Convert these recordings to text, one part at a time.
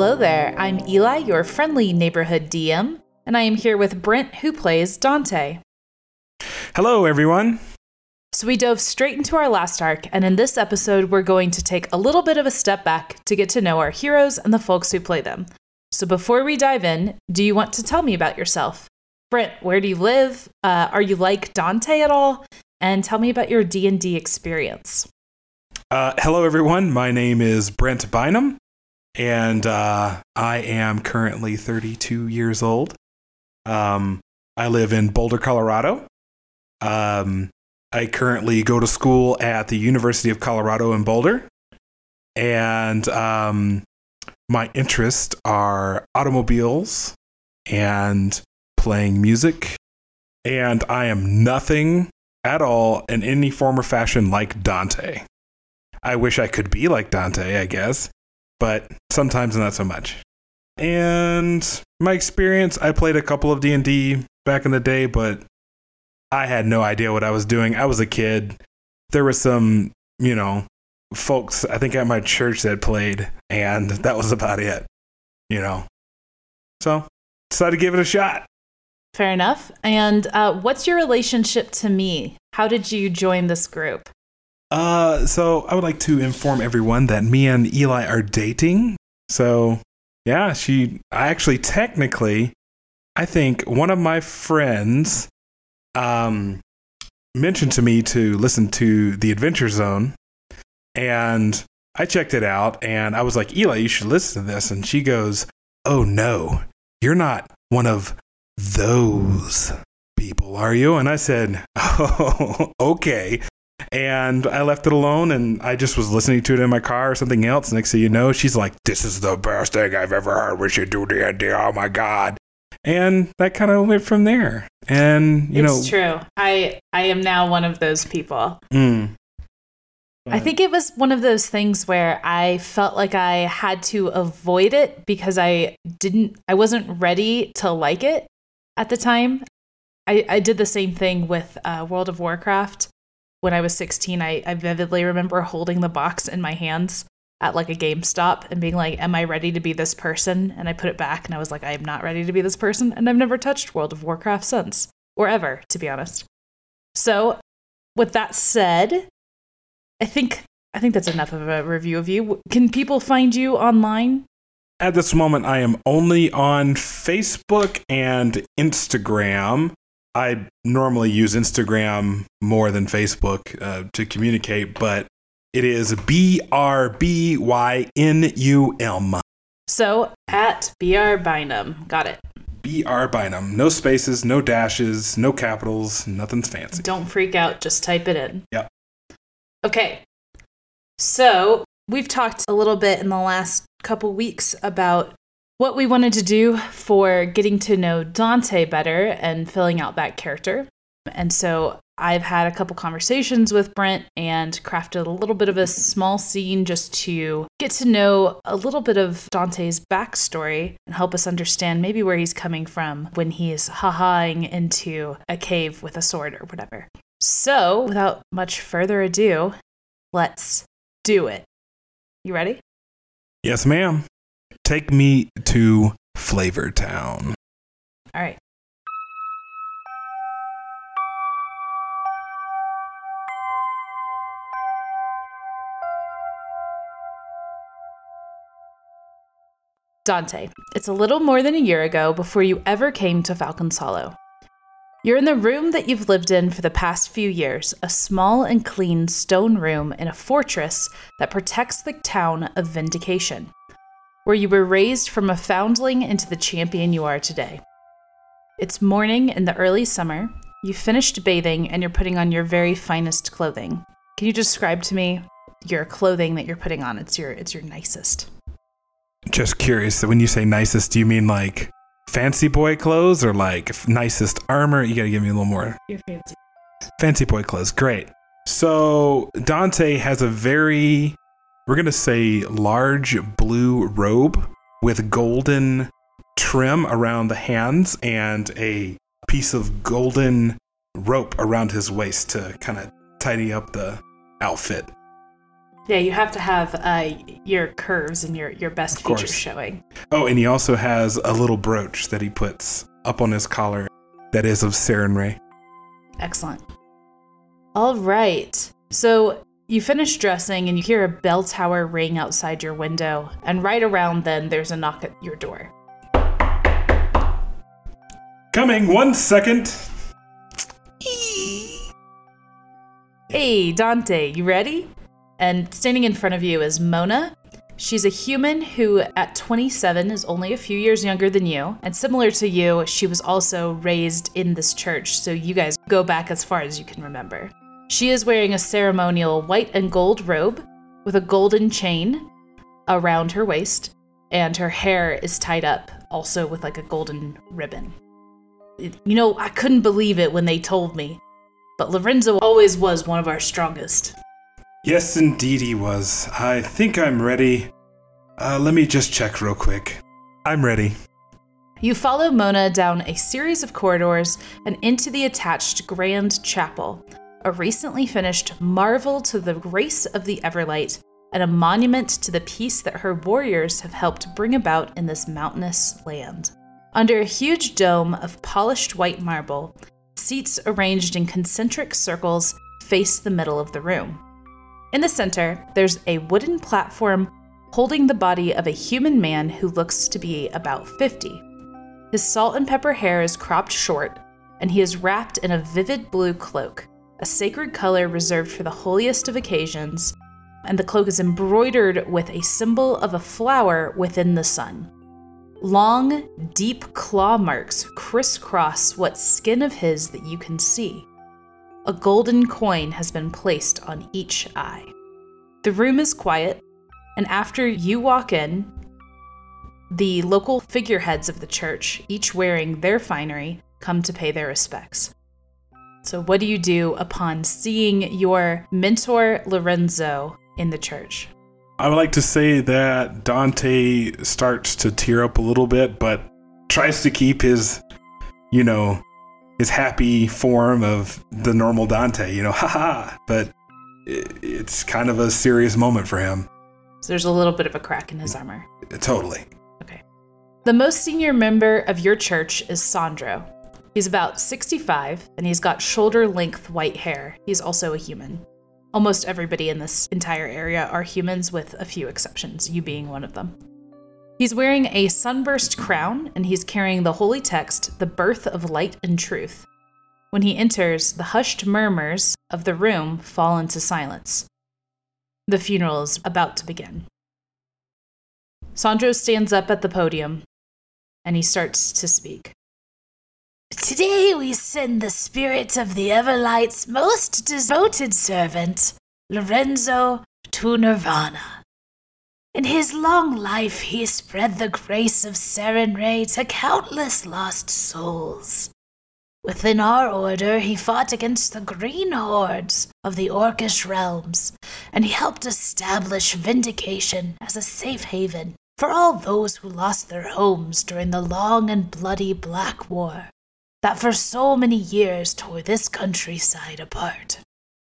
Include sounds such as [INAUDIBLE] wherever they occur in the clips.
Hello there. I'm Eli, your friendly neighborhood DM, and I am here with Brent, who plays Dante. Hello, everyone. So, we dove straight into our last arc, and in this episode, we're going to take a little bit of a step back to get to know our heroes and the folks who play them. So, before we dive in, do you want to tell me about yourself? Brent, where do you live? Uh, are you like Dante at all? And tell me about your D&D experience. Uh, hello, everyone. My name is Brent Bynum and uh, I am currently 32 years old. Um, I live in Boulder, Colorado. Um, I currently go to school at the University of Colorado in Boulder, and um, my interests are automobiles and playing music. And I am nothing at all in any form or fashion like Dante. I wish I could be like Dante, I guess but sometimes not so much. And my experience, I played a couple of D&D back in the day, but I had no idea what I was doing. I was a kid. There were some, you know, folks I think at my church that played and that was about it, you know. So, decided to give it a shot. Fair enough. And uh, what's your relationship to me? How did you join this group? Uh, so I would like to inform everyone that me and Eli are dating. So, yeah, she, I actually technically, I think one of my friends, um, mentioned to me to listen to the Adventure Zone, and I checked it out, and I was like, Eli, you should listen to this. And she goes, Oh no, you're not one of those people, are you? And I said, [LAUGHS] Oh, okay and I left it alone and I just was listening to it in my car or something else. Next thing you know, she's like, This is the best thing I've ever heard. We should do D&D. Oh my God. And that kind of went from there. And, you it's know. true. I, I am now one of those people. Mm, I think it was one of those things where I felt like I had to avoid it because I didn't, I wasn't ready to like it at the time. I, I did the same thing with uh, World of Warcraft when I was 16, I, I vividly remember holding the box in my hands at like a GameStop and being like, Am I ready to be this person? And I put it back and I was like, I am not ready to be this person. And I've never touched World of Warcraft since, or ever, to be honest. So, with that said, I think I think that's enough of a review of you. Can people find you online? At this moment, I am only on Facebook and Instagram. I normally use Instagram more than Facebook uh, to communicate, but it is B R B Y N U M. So at BR Bynum. Got it. BR Bynum. No spaces, no dashes, no capitals, nothing's fancy. Don't freak out, just type it in. Yep. Okay. So we've talked a little bit in the last couple weeks about what we wanted to do for getting to know Dante better and filling out that character. And so I've had a couple conversations with Brent and crafted a little bit of a small scene just to get to know a little bit of Dante's backstory and help us understand maybe where he's coming from when he is ha-haing into a cave with a sword or whatever. So, without much further ado, let's do it. You ready? Yes, ma'am. Take me to Flavor Town. All right. Dante, it's a little more than a year ago before you ever came to Falcon's Hollow. You're in the room that you've lived in for the past few years, a small and clean stone room in a fortress that protects the town of Vindication where you were raised from a foundling into the champion you are today. It's morning in the early summer. You finished bathing and you're putting on your very finest clothing. Can you describe to me your clothing that you're putting on? It's your it's your nicest. Just curious. So when you say nicest, do you mean like fancy boy clothes or like nicest armor? You got to give me a little more. Your fancy. Fancy boy clothes. Great. So Dante has a very we're going to say large blue robe with golden trim around the hands and a piece of golden rope around his waist to kind of tidy up the outfit. Yeah, you have to have uh, your curves and your, your best features showing. Oh, and he also has a little brooch that he puts up on his collar that is of Sarenrae. Excellent. All right. So you finish dressing and you hear a bell tower ring outside your window. And right around then, there's a knock at your door. Coming, one second. Hey, Dante, you ready? And standing in front of you is Mona. She's a human who, at 27, is only a few years younger than you. And similar to you, she was also raised in this church, so you guys go back as far as you can remember. She is wearing a ceremonial white and gold robe with a golden chain around her waist, and her hair is tied up also with like a golden ribbon. You know, I couldn't believe it when they told me, but Lorenzo always was one of our strongest. Yes, indeed he was. I think I'm ready. Uh, let me just check real quick. I'm ready. You follow Mona down a series of corridors and into the attached Grand Chapel, a recently finished marvel to the grace of the Everlight and a monument to the peace that her warriors have helped bring about in this mountainous land. Under a huge dome of polished white marble, seats arranged in concentric circles face the middle of the room. In the center, there's a wooden platform holding the body of a human man who looks to be about 50. His salt and pepper hair is cropped short, and he is wrapped in a vivid blue cloak, a sacred color reserved for the holiest of occasions, and the cloak is embroidered with a symbol of a flower within the sun. Long, deep claw marks crisscross what skin of his that you can see. A golden coin has been placed on each eye. The room is quiet, and after you walk in, the local figureheads of the church, each wearing their finery, come to pay their respects. So, what do you do upon seeing your mentor Lorenzo in the church? I would like to say that Dante starts to tear up a little bit, but tries to keep his, you know, his happy form of the normal Dante, you know, [LAUGHS] haha. But it's kind of a serious moment for him. So, there's a little bit of a crack in his armor. Totally. Okay. The most senior member of your church is Sandro. He's about 65 and he's got shoulder length white hair. He's also a human. Almost everybody in this entire area are humans, with a few exceptions, you being one of them. He's wearing a sunburst crown and he's carrying the holy text, The Birth of Light and Truth. When he enters, the hushed murmurs of the room fall into silence. The funeral is about to begin. Sandro stands up at the podium and he starts to speak. Today we send the spirit of the Everlight's most devoted servant, Lorenzo, to Nirvana. In his long life, he spread the grace of Sarenrae to countless lost souls. Within our order, he fought against the green hordes of the Orcish realms, and he helped establish Vindication as a safe haven for all those who lost their homes during the long and bloody Black War that for so many years tore this countryside apart.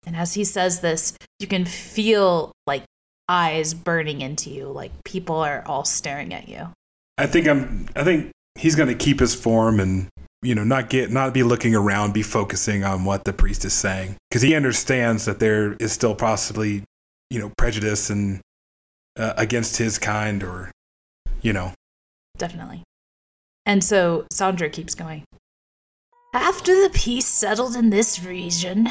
And as he says this, you can feel like eyes burning into you, like people are all staring at you. I think I'm. I think he's going to keep his form and you know not get not be looking around, be focusing on what the priest is saying because he understands that there is still possibly you know prejudice and uh, against his kind or you know Definitely. And so Sandro keeps going. After the peace settled in this region,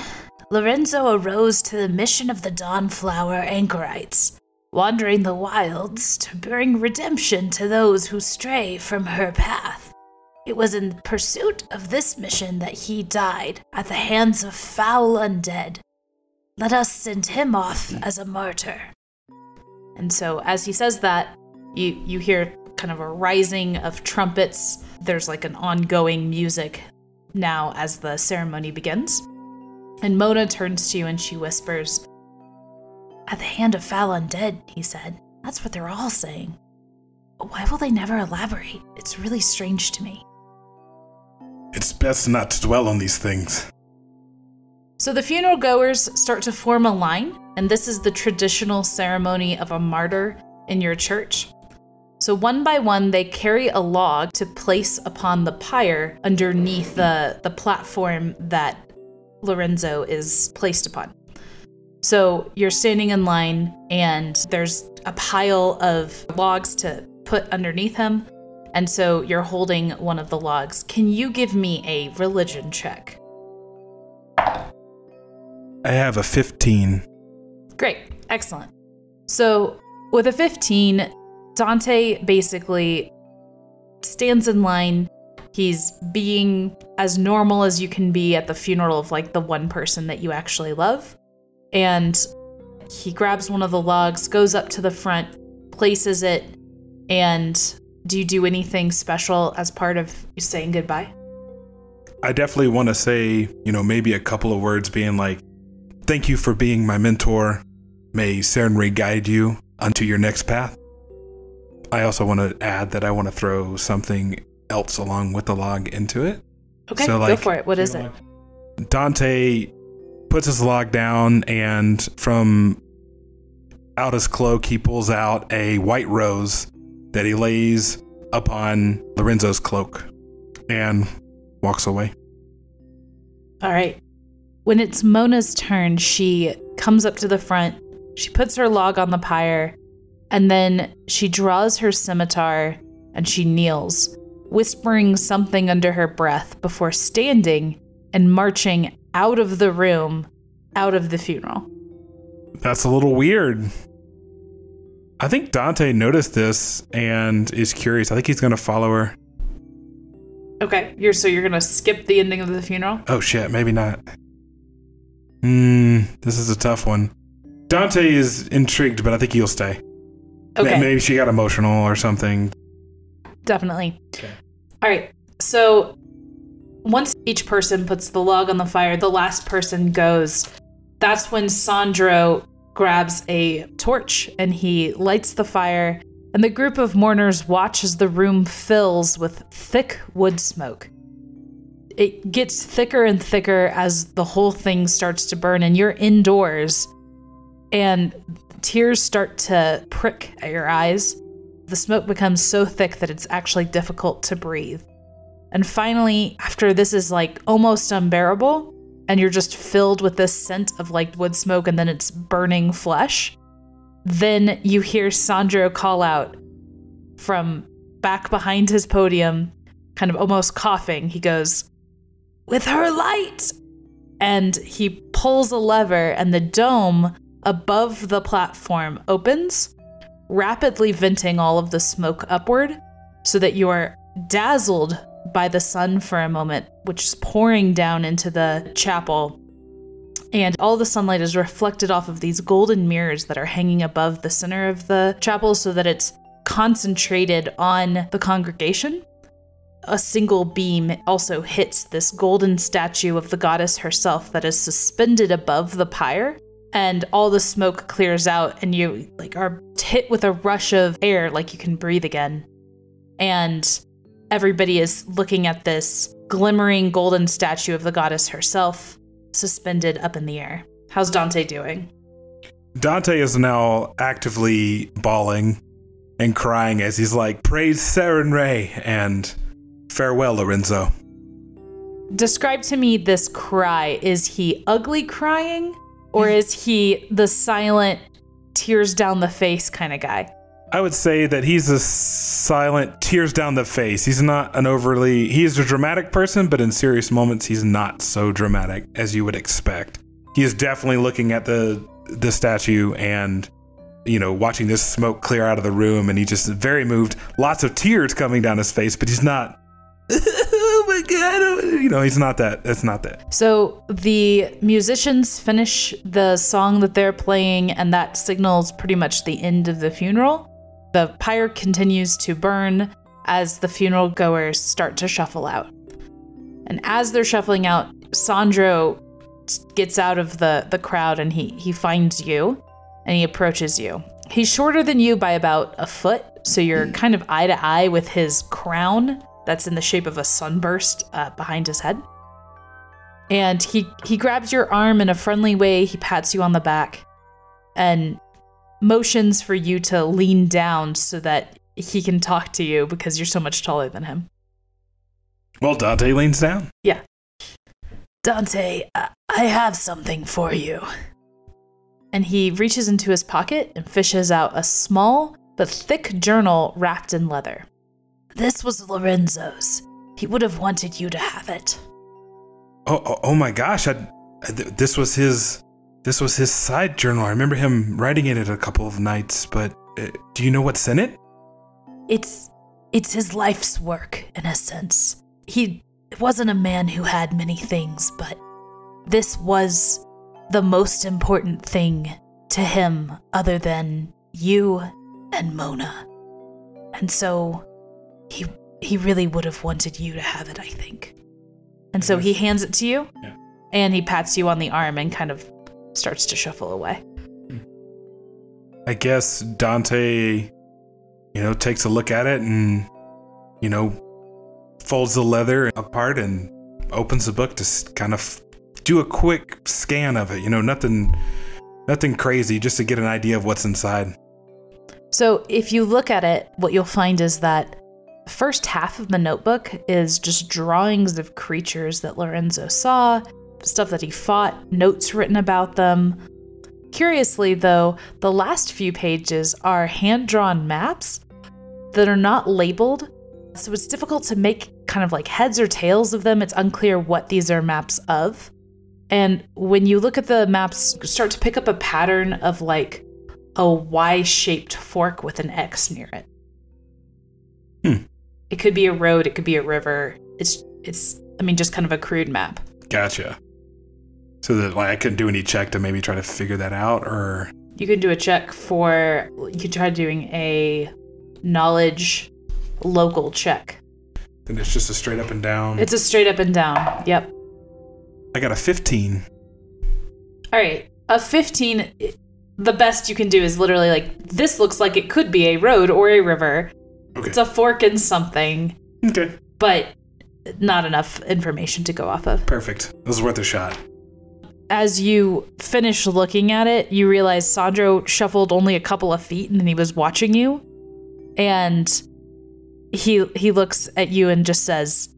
Lorenzo arose to the mission of the Dawnflower Anchorites, wandering the wilds to bring redemption to those who stray from her path. It was in pursuit of this mission that he died at the hands of foul undead. Let us send him off as a martyr. And so, as he says that, you, you hear kind of a rising of trumpets. There's like an ongoing music now as the ceremony begins. And Mona turns to you and she whispers, At the hand of foul undead, he said. That's what they're all saying. But why will they never elaborate? It's really strange to me. it's best not to dwell on these things. So the funeral goers start to form a line, and this is the traditional ceremony of a martyr in your church. So one by one, they carry a log to place upon the pyre underneath the, the platform that Lorenzo is placed upon. So you're standing in line, and there's a pile of logs to put underneath him. And so you're holding one of the logs. Can you give me a religion check? I have a 15. Great. Excellent. So, with a 15, Dante basically stands in line. He's being as normal as you can be at the funeral of like the one person that you actually love. And he grabs one of the logs, goes up to the front, places it, and do you do anything special as part of saying goodbye? I definitely want to say, you know, maybe a couple of words being like, thank you for being my mentor. May Sarenrae guide you onto your next path. I also want to add that I want to throw something else along with the log into it. Okay, so, like, go for it. What is it? Dante puts his log down, and from out his cloak, he pulls out a white rose that he lays upon Lorenzo's cloak and walks away. All right. When it's Mona's turn, she comes up to the front, she puts her log on the pyre, and then she draws her scimitar and she kneels, whispering something under her breath before standing and marching out of the room, out of the funeral. That's a little weird. I think Dante noticed this and is curious. I think he's going to follow her. Okay, you're so you're going to skip the ending of the funeral? Oh shit, maybe not. Hmm, this is a tough one. Dante is intrigued, but I think he'll stay. Okay. Maybe she got emotional or something. Definitely. Okay. All right. So once each person puts the log on the fire, the last person goes. That's when Sandro grabs a torch and he lights the fire, and the group of mourners watch as the room fills with thick wood smoke. It gets thicker and thicker as the whole thing starts to burn, and you're indoors, and tears start to prick at your eyes. The smoke becomes so thick that it's actually difficult to breathe. And finally, after this is like almost unbearable, and you're just filled with this scent of like wood smoke and then it's burning flesh, then you hear Sandro call out from back behind his podium, kind of almost coughing. He goes, With her light! And he pulls a lever, and the dome above the platform opens, rapidly venting all of the smoke upward so that you are dazzled by the sun for a moment, which is pouring down into the chapel. And all the sunlight is reflected off of these golden mirrors that are hanging above the center of the chapel so that it's concentrated on the congregation. A single beam also hits this golden statue of the goddess herself that is suspended above the pyre and all the smoke clears out and you like are hit with a rush of air like you can breathe again. And everybody is looking at this glimmering golden statue of the goddess herself suspended up in the air. How's dante doing? Dante is now actively bawling and crying as he's like praise Sarenrae and farewell lorenzo. Describe to me this cry. Is he ugly crying or is he the silent, tears down the face kind of guy? I would say that he's a silent, tears down the face. He's not an overly, he is a dramatic person, but in serious moments, he's not so dramatic as you would expect. He is definitely looking at the the statue and you know watching this smoke clear out of the room and he just very moved lots of tears coming down his face but he's not [LAUGHS] you know he's not that it's not that. So the musicians finish the song that they're playing and that signals pretty much the end of the funeral. The pyre continues to burn as the funeral goers start to shuffle out. And as they're shuffling out sandro gets out of the the crowd and he he finds you and he approaches you. He's shorter than you by about a foot so you're hmm. kind of eye to eye with his crown that's in the shape of a sunburst uh, behind his head. And he he grabs your arm in a friendly way. He pats you on the back and motions for you to lean down so that he can talk to you because you're so much taller than him. Well, Dante leans down. Yeah. Dante, I have something for you. And he reaches into his pocket and fishes out a small but thick journal wrapped in leather. This was Lorenzo's. He would have wanted you to have it. Oh, oh, oh my gosh! I, th- this was his. This was his side journal. I remember him writing in it a couple of nights. But uh, do you know what's in it? It's it's his life's work in a sense. He wasn't a man who had many things, but this was the most important thing to him other than you and Mona. And so he he really would have wanted you to have it, I think. And so he hands it to you Yeah. and he pats you on the arm and kind of starts to shuffle away. I guess Dante, you know, takes a look at it and, you know, folds the leather apart and opens the book to kind of do a quick scan of it. You know, nothing, nothing crazy, just to get an idea of what's inside. So if you look at it, what you'll find is that first half of the notebook is just drawings of creatures that Lorenzo saw, stuff that he fought, notes written about them. Curiously, though, the last few pages are hand drawn maps that are not labeled. So it's difficult to make kind of like heads or tails of them. It's unclear what these are maps of. And when you look at the maps, start to pick up a pattern of like a Y shaped fork with an X near it. Hmm. It could be a road, it could be a river. It's it's I mean just kind of a crude map. Gotcha. So that like I couldn't do any check to maybe try to figure that out, or You can do a check for you could try doing a knowledge local check. then it's just a straight up and down. It's a straight up and down. Yep. I got a 15. All right. A 15 i- the best you can do is literally like this looks like it could be a road or a river. Okay. It's a fork in something, Okay. but not enough information to go off of. Perfect. This is worth a shot. as you finish looking at it, you realize Sandro shuffled only a couple of feet and then he was watching you. And he he looks at you and just says,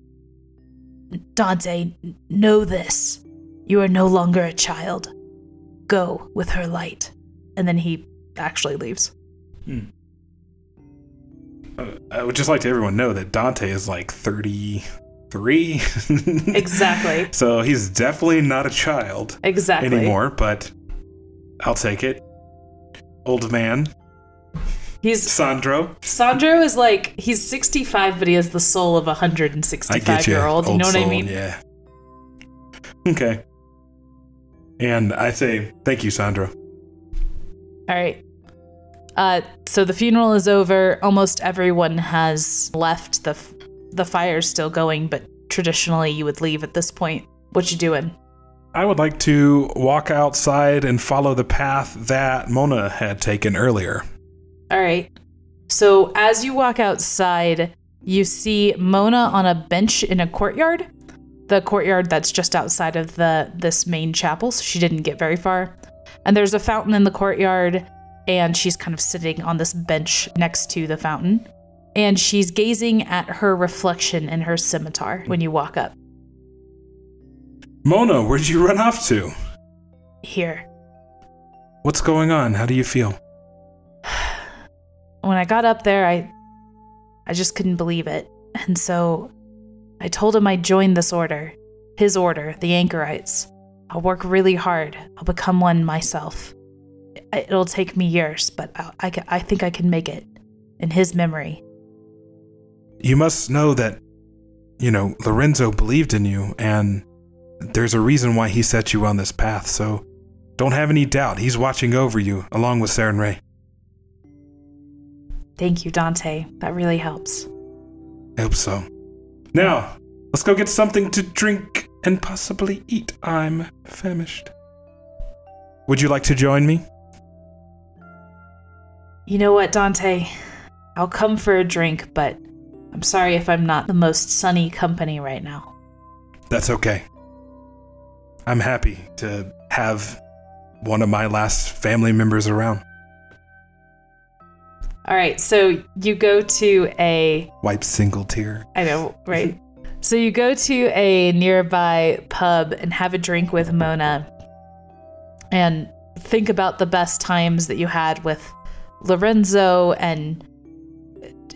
Dante, know this. You are no longer a child. Go with her light. And then he actually leaves. Uh, I would just like to everyone know that Dante is like 33. [LAUGHS] Exactly. so he's definitely not a child Exactly. anymore, but I'll take it. Old man, He's Sandro. Sandro is like he's 65 but he has the soul of a 165 get you. year old. You know what I mean? Yeah. Okay. And I say thank you, Sandro. All right. Uh, so the funeral is over. Almost everyone has left. the f- The fire's still going, but traditionally you would leave at this point. What you doing? I would like to walk outside and follow the path that Mona had taken earlier. All right. So as you walk outside, you see Mona on a bench in a courtyard. The courtyard that's just outside of the this main chapel. So she didn't get very far. And there's a fountain in the courtyard, and she's kind of sitting on this bench next to the fountain. And she's gazing at her reflection in her scimitar when you walk up. Mona, where'd you run off to? Here. What's going on? How do you feel? [SIGHS] when I got up there, I I just couldn't believe it. And so I told him I'd join this order, his order, the Anchorites. I'll work really hard. I'll become one myself. It'll take me years, but I, I, I think I can make it in his memory. You must know that, you know, Lorenzo believed in you, and there's a reason why he set you on this path, so don't have any doubt. He's watching over you, along with Sarenrae. Thank you, Dante. That really helps. I hope so. Now, let's go get something to drink and possibly eat. I'm famished. Would you like to join me? You know what, Dante? I'll come for a drink, but I'm sorry if I'm not the most sunny company right now. That's okay. I'm happy to have one of my last family members around. All right, so you go to a Wipe single tear. I know, right? so you go to a nearby pub and have a drink with Mona and think about the best times that you had with Lorenzo and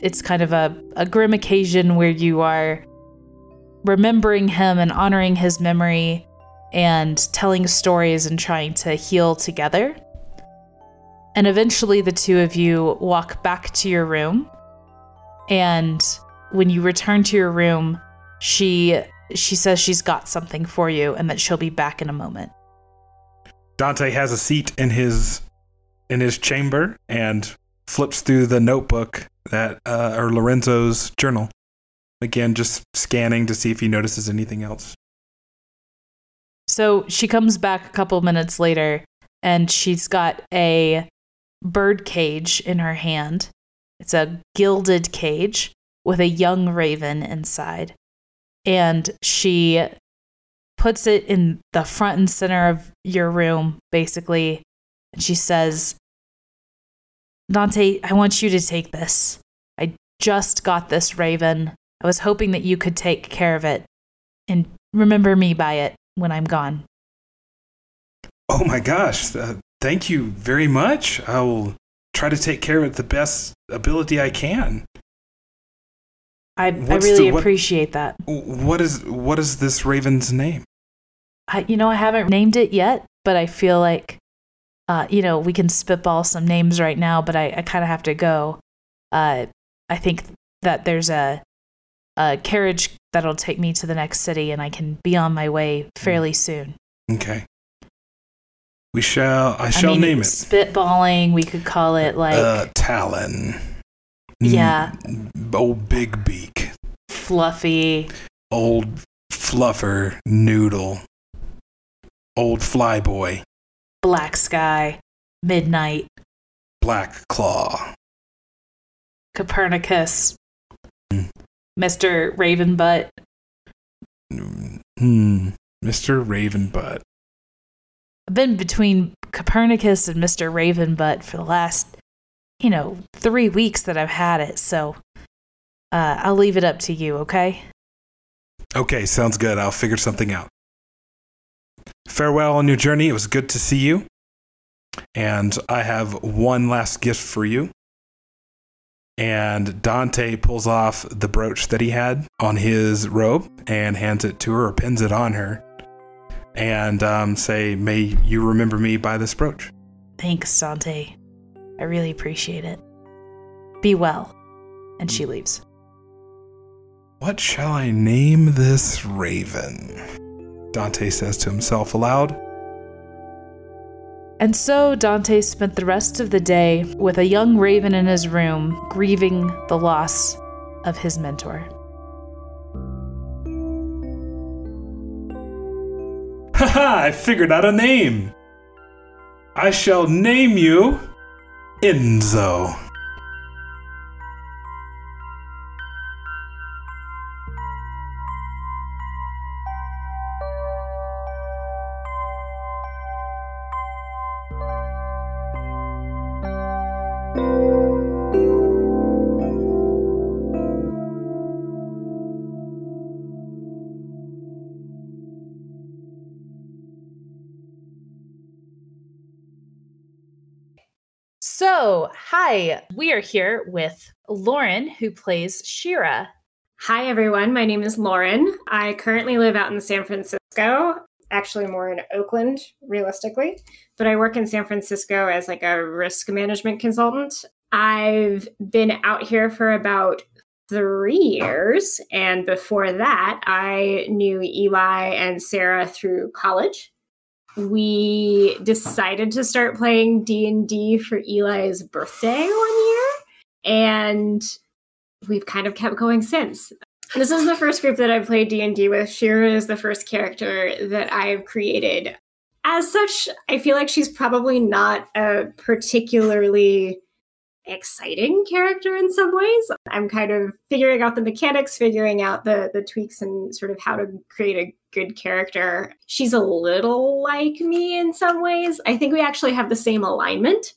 it's kind of a, a grim occasion where you are remembering him and honoring his memory and telling stories and trying to heal together. And eventually, the two of you walk back to your room. And when you return to your room, she she says she's got something for you and that she'll be back in a moment. Dante has a seat in his in his chamber and flips through the notebook that uh, or Lorenzo's journal. Again, just scanning to see if he notices anything else. So she comes back a couple minutes later and she's got a bird cage in her hand. It's a gilded cage with a young raven inside. And she puts it in the front and center of your room, basically. And she says, Dante, I want you to take this. I just got this raven. I was hoping that you could take care of it and remember me by it when I'm gone. Oh my gosh. Uh, thank you very much. I will try to take care of it the best ability I can. I, I really the, what, appreciate that. What is what is this raven's name? I you know I haven't named it yet, but I feel like uh, you know we can spitball some names right now, but I, I kind of have to go. Uh, I think that there's a a carriage that'll take me to the next city, and I can be on my way fairly soon. Okay. We shall. I shall I mean, name it. Spitballing. We could call it like uh, Talon. Yeah. Mm, old Big Beak. Fluffy. Old Fluffer Noodle. Old Flyboy. Black Sky. Midnight. Black Claw. Copernicus. Mm. Mr. Ravenbutt. Hmm. Mr. Ravenbutt. I've been between Copernicus and Mr. Ravenbutt for the last, you know, three weeks that I've had it. So uh, I'll leave it up to you, okay? Okay, sounds good. I'll figure something out. Farewell on your journey. It was good to see you. And I have one last gift for you. And Dante pulls off the brooch that he had on his robe and hands it to her or pins it on her and um, say, May you remember me by this brooch. Thanks, Dante. I really appreciate it. Be well. And she leaves. What shall I name this raven? Dante says to himself aloud. And so Dante spent the rest of the day with a young raven in his room, grieving the loss of his mentor. [LAUGHS] Haha, I figured out a name. I shall name you Enzo. So, hi, we are here with Lauren, who plays Shira. Hi, everyone. My name is Lauren. I currently live out in San Francisco, actually, more in Oakland, realistically, but I work in San Francisco as like a risk management consultant. I've been out here for about three years. And before that, I knew Eli and Sarah through college we decided to start playing D&D for Eli's birthday one year and we've kind of kept going since. This is the first group that I've played D&D with. Shira is the first character that I've created. As such, I feel like she's probably not a particularly exciting character in some ways. I'm kind of figuring out the mechanics, figuring out the the tweaks and sort of how to create a good character. She's a little like me in some ways. I think we actually have the same alignment.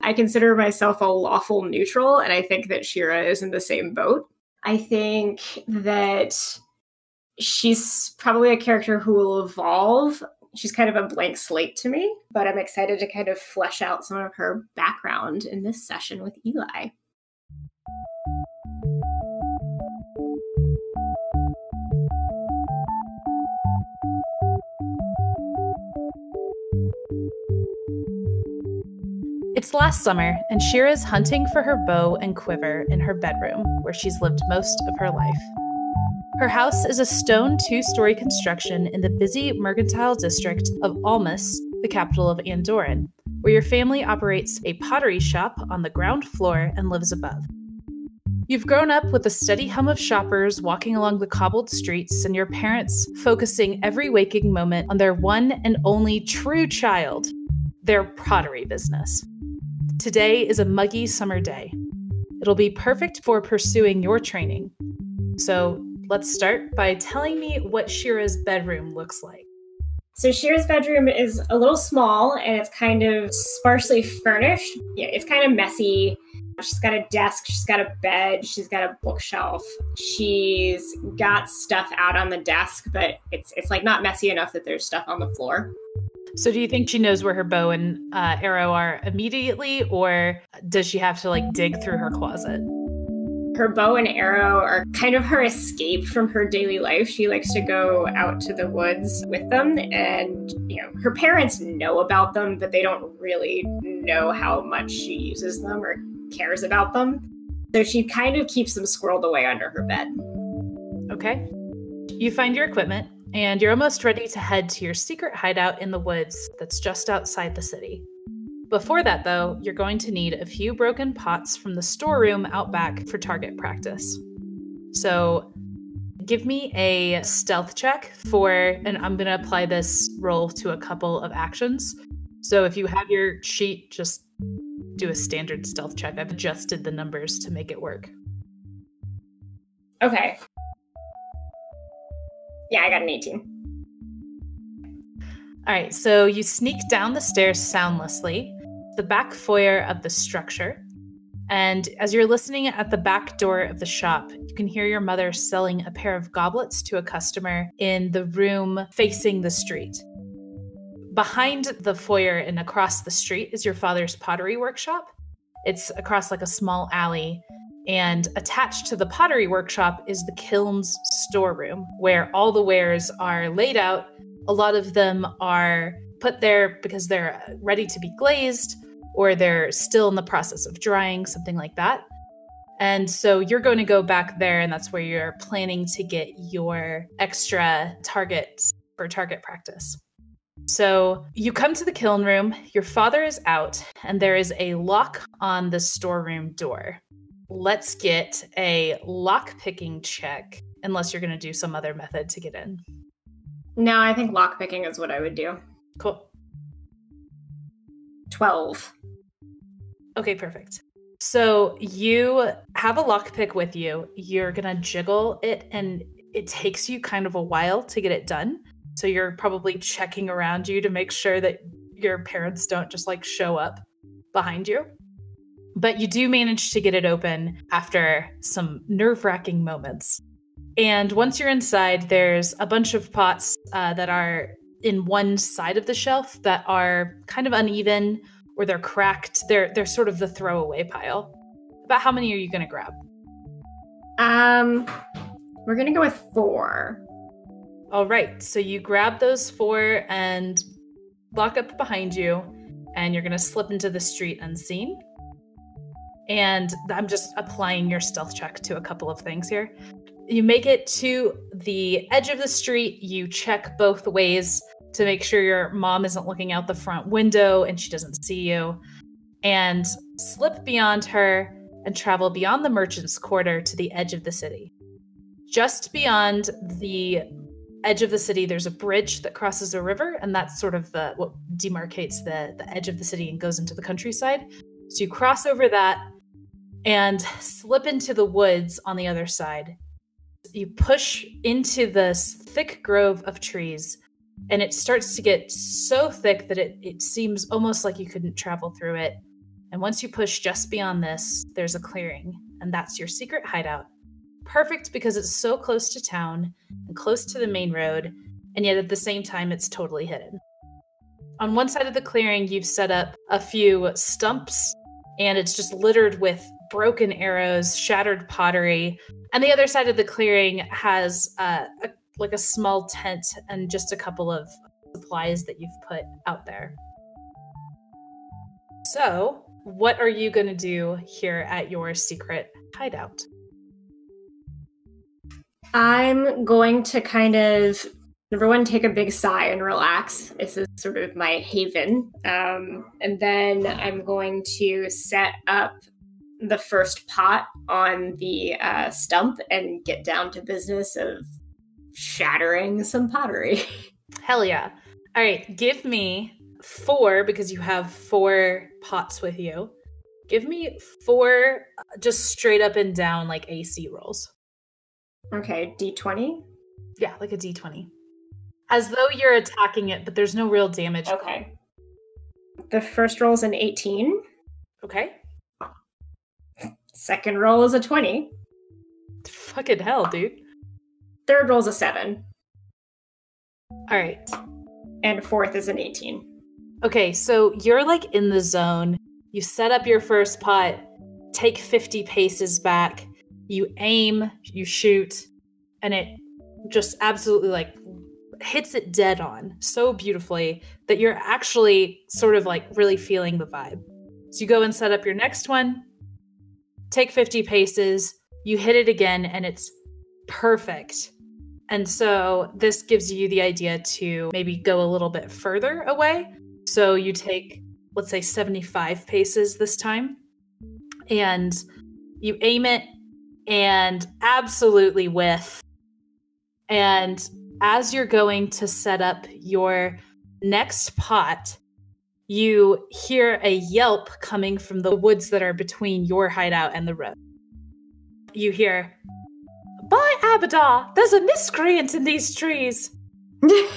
I consider myself a lawful neutral, and I think that Shira is in the same boat. I think that she's probably a character who will evolve she's kind of a blank slate to me, but I'm excited to kind of flesh out some of her background in this session with Eli. It's last summer, and Shira's hunting for her bow and quiver in her bedroom, where she's lived most of her life. Her house is a stone two story construction in the busy mercantile district of Almas, the capital of Andoran, where your family operates a pottery shop on the ground floor and lives above. You've grown up with a steady hum of shoppers walking along the cobbled streets and your parents focusing every waking moment on their one and only true child, their pottery business. Today is a muggy summer day. It'll be perfect for pursuing your training. So Let's start by telling me what Shira's bedroom looks like. So Shira's bedroom is a little small and it's kind of sparsely furnished. Yeah, it's kind of messy. She's got a desk, she's got a bed, she's got a bookshelf. She's got stuff out on the desk, but it's it's like not messy enough that there's stuff on the floor. So do you think she knows where her bow and uh, arrow are immediately, or does she have to like dig through her closet? Her bow and arrow are kind of her escape from her daily life. She likes to go out to the woods with them, and you know, her parents know about them, but they don't really know how much she uses them or cares about them. So she kind of keeps them squirreled away under her bed. Okay. You find your equipment, and you're almost ready to head to your secret hideout in the woods that's just outside the city. Before that, though, you're going to need a few broken pots from the storeroom out back for target practice. So give me a stealth check for, and I'm going to apply this roll to a couple of actions. So if you have your sheet, just do a standard stealth check. I've adjusted the numbers to make it work. Okay. Yeah, I got an 18. All right, so you sneak down the stairs soundlessly the back foyer of the structure. And as you're listening at the back door of the shop, you can hear your mother selling a pair of goblets to a customer in the room facing the street. Behind the foyer and across the street is your father's pottery workshop. It's across like a small alley. And attached to the pottery workshop is the kiln's storeroom, where all the wares are laid out. A lot of them are put there because they're ready to be glazed or they're still in the process of drying, something like that. And so you're going to go back there, and that's where you're planning to get your extra targets for target practice. So you come to the kiln room, your father is out, and there is a lock on the storeroom door. Let's get a lock picking check, unless you're going to do some other method to get in. No, I think lock picking is what I would do. Cool. 12. Okay, perfect. So you have a lockpick with you. You're going to jiggle it, and it takes you kind of a while to get it done. So you're probably checking around you to make sure that your parents don't just like show up behind you. But you do manage to get it open after some nerve wracking moments. And once you're inside, there's a bunch of pots uh, that are in one side of the shelf that are kind of uneven or they're cracked. They're they're sort of the throwaway pile. About how many are you going to grab? Um we're going to go with 4. All right. So you grab those 4 and lock up behind you and you're going to slip into the street unseen. And I'm just applying your stealth check to a couple of things here. You make it to the edge of the street, you check both ways to make sure your mom isn't looking out the front window and she doesn't see you, and slip beyond her and travel beyond the merchant's quarter to the edge of the city. Just beyond the edge of the city, there's a bridge that crosses a river, and that's sort of the what demarcates the, the edge of the city and goes into the countryside. So you cross over that, and slip into the woods on the other side. You push into this thick grove of trees, and it starts to get so thick that it, it seems almost like you couldn't travel through it. And once you push just beyond this, there's a clearing, and that's your secret hideout. Perfect because it's so close to town and close to the main road, and yet at the same time, it's totally hidden. On one side of the clearing, you've set up a few stumps, and it's just littered with broken arrows, shattered pottery. And the other side of the clearing has uh, a, like a small tent and just a couple of supplies that you've put out there. So, what are you going to do here at your secret hideout? I'm going to kind of number one take a big sigh and relax. This is sort of my haven, um, and then I'm going to set up the first pot on the uh, stump and get down to business of shattering some pottery. [LAUGHS] Hell yeah! All right, give me four because you have four pots with you. Give me four just straight up and down like AC rolls. Okay, D20? Yeah, like a D20. As though you're attacking it, but there's no real damage. Okay. The first roll is an 18. Okay. Second roll is a 20. Fucking hell, dude. Third roll is a 7. All right. And fourth is an 18. Okay, so you're like in the zone. You set up your first pot, take 50 paces back, you aim, you shoot, and it just absolutely like hits it dead on so beautifully that you're actually sort of like really feeling the vibe. So you go and set up your next one, take 50 paces, you hit it again, and it's perfect. And so this gives you the idea to maybe go a little bit further away. So you take, let's say, 75 paces this time, and you aim it and absolutely with. And as you're going to set up your next pot, you hear a yelp coming from the woods that are between your hideout and the road. You hear, By Abadar, there's a miscreant in these trees. [LAUGHS] Hear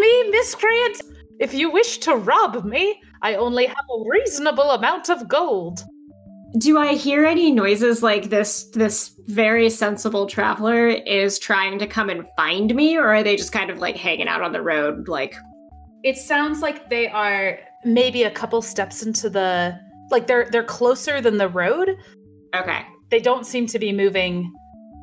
me, miscreant! If you wish to rob me, I only have a reasonable amount of gold. Do I hear any noises like this this very sensible traveler is trying to come and find me or are they just kind of like hanging out on the road like It sounds like they are maybe a couple steps into the like they're they're closer than the road. Okay. They don't seem to be moving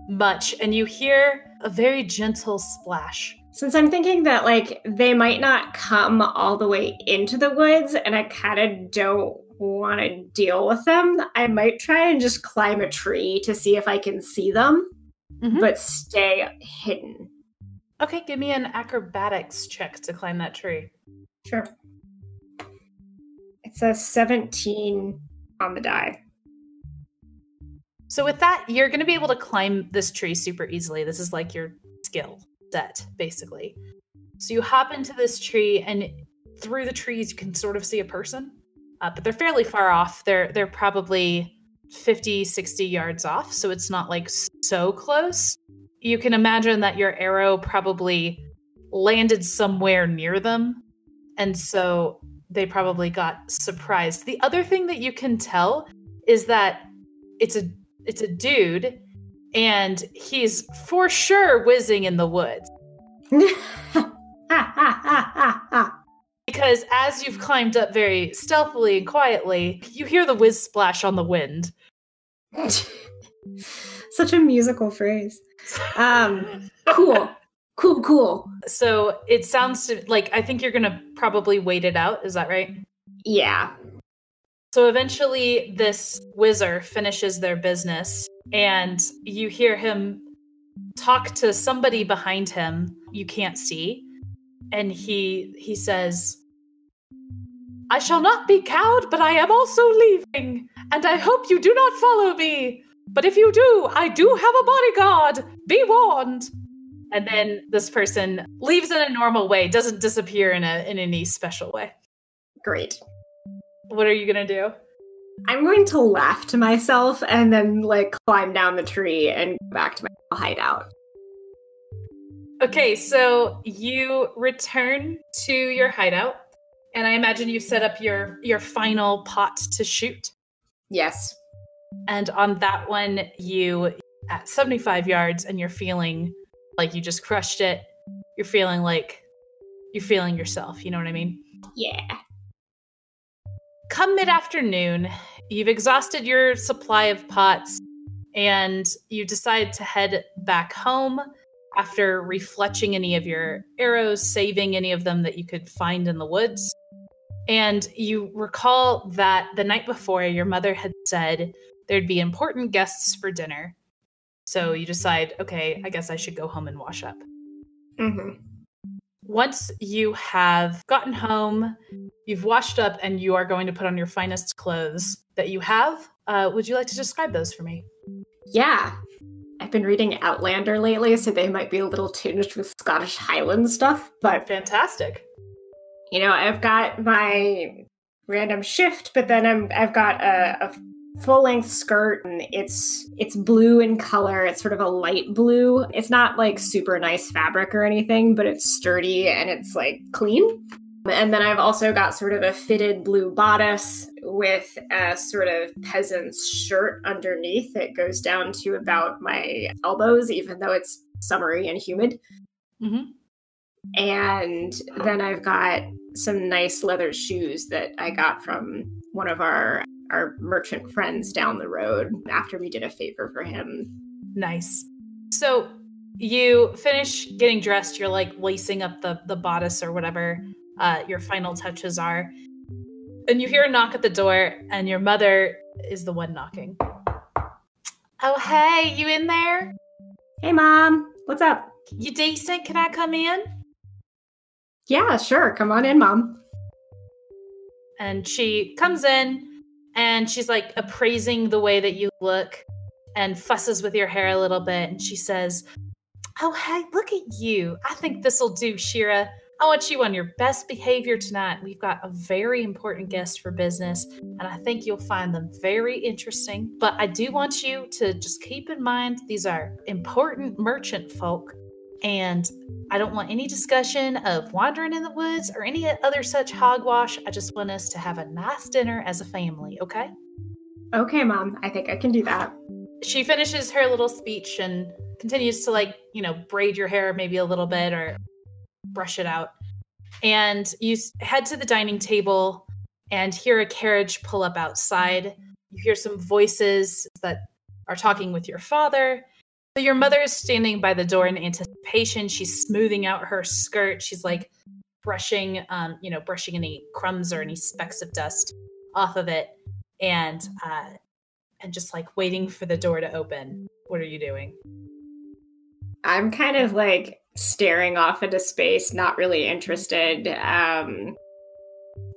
much and you hear a very gentle splash. Since I'm thinking that like they might not come all the way into the woods and I kind of don't want to deal with them, I might try and just climb a tree to see if I can see them, Mhm. but stay hidden. Okay, give me an acrobatics check to climb that tree. Sure. It's a 17 on the die. So with that, you're going to be able to climb this tree super easily. This is like your skill set, basically. So you hop into this tree, and through the trees, you can sort of see a person, uh, but they're fairly far off. They're they're probably 50, 60 yards off, so it's not like so close. You can imagine that your arrow probably landed somewhere near them, and so they probably got surprised. The other thing that you can tell is that it's a it's a dude and he's for sure whizzing in the woods [LAUGHS] because as you've climbed up very stealthily and quietly you hear the whiz splash on the wind [LAUGHS] Such a musical phrase. Um, cool. Cool, cool. so it sounds to, like i think you're gonna probably wait it out is that right Yeah. so eventually this whizzer finishes their business and you hear him talk to somebody behind him you can't see and he he says i shall not be cowed but i am also leaving and i hope you do not follow me but if you do i do have a bodyguard be warned and then this person leaves in a normal way doesn't disappear in a in any special way Great. what are you gonna do I'm going to laugh to myself and then like climb down the tree and go back to my hideout. Okay, so you return to your hideout, and I imagine you set up your your final pot to shoot. Yes. And on that one, you at 75 yards, and you're feeling like you just crushed it. You're feeling like you're feeling yourself. You know what I mean? Yeah. Come mid afternoon, you've exhausted your supply of pots, and you decide to head back home after refletching any of your arrows, saving any of them that you could find in the woods. And you recall that the night before, your mother had said there'd be important guests for dinner. So you decide, okay, I guess I should go home and wash up. Mm-hmm. Once you have gotten home, you've washed up, and you are going to put on your finest clothes that you have, uh, would you like to describe those for me? Yeah. I've been reading Outlander lately, so they might be a little tinged with Scottish Highland stuff, but Fantastic. you know, I've got my random shift, but then I'm I've got a, a full length skirt and it's it's blue in color. It's sort of a light blue. It's not like super nice fabric or anything, but it's sturdy and it's like clean. And then I've also got sort of a fitted blue bodice with a sort of peasant's shirt underneath that goes down to about my elbows, even though it's summery and humid. hmm And then I've got some nice leather shoes that I got from one of our our merchant friends down the road after we did a favor for him. Nice. So you finish getting dressed. You're like lacing up the the bodice or whatever uh, your final touches are, and you hear a knock at the door, and your mother is the one knocking. Oh hey, you in there? Hey mom, what's up? You decent? Can I come in? Yeah, sure. Come on in, mom. And she comes in and she's like appraising the way that you look and fusses with your hair a little bit. And she says, Oh, hey, look at you. I think this'll do, Shira. I want you on your best behavior tonight. We've got a very important guest for business, and I think you'll find them very interesting. But I do want you to just keep in mind these are important merchant folk, and I don't want any discussion of wandering in the woods or any other such hogwash. I just want us to have a nice dinner as a family, okay? Okay, mom. I think I can do that. She finishes her little speech and continues to, like, you know, braid your hair maybe a little bit or brush it out. And you head to the dining table and hear a carriage pull up outside. You hear some voices that are talking with your father. So your mother is standing by the door in anticipation. She's smoothing out her skirt. She's like brushing, um, you know, brushing any crumbs or any specks of dust off of it, and uh, and just like waiting for the door to open. What are you doing? I'm kind of like staring off into space, not really interested. Um,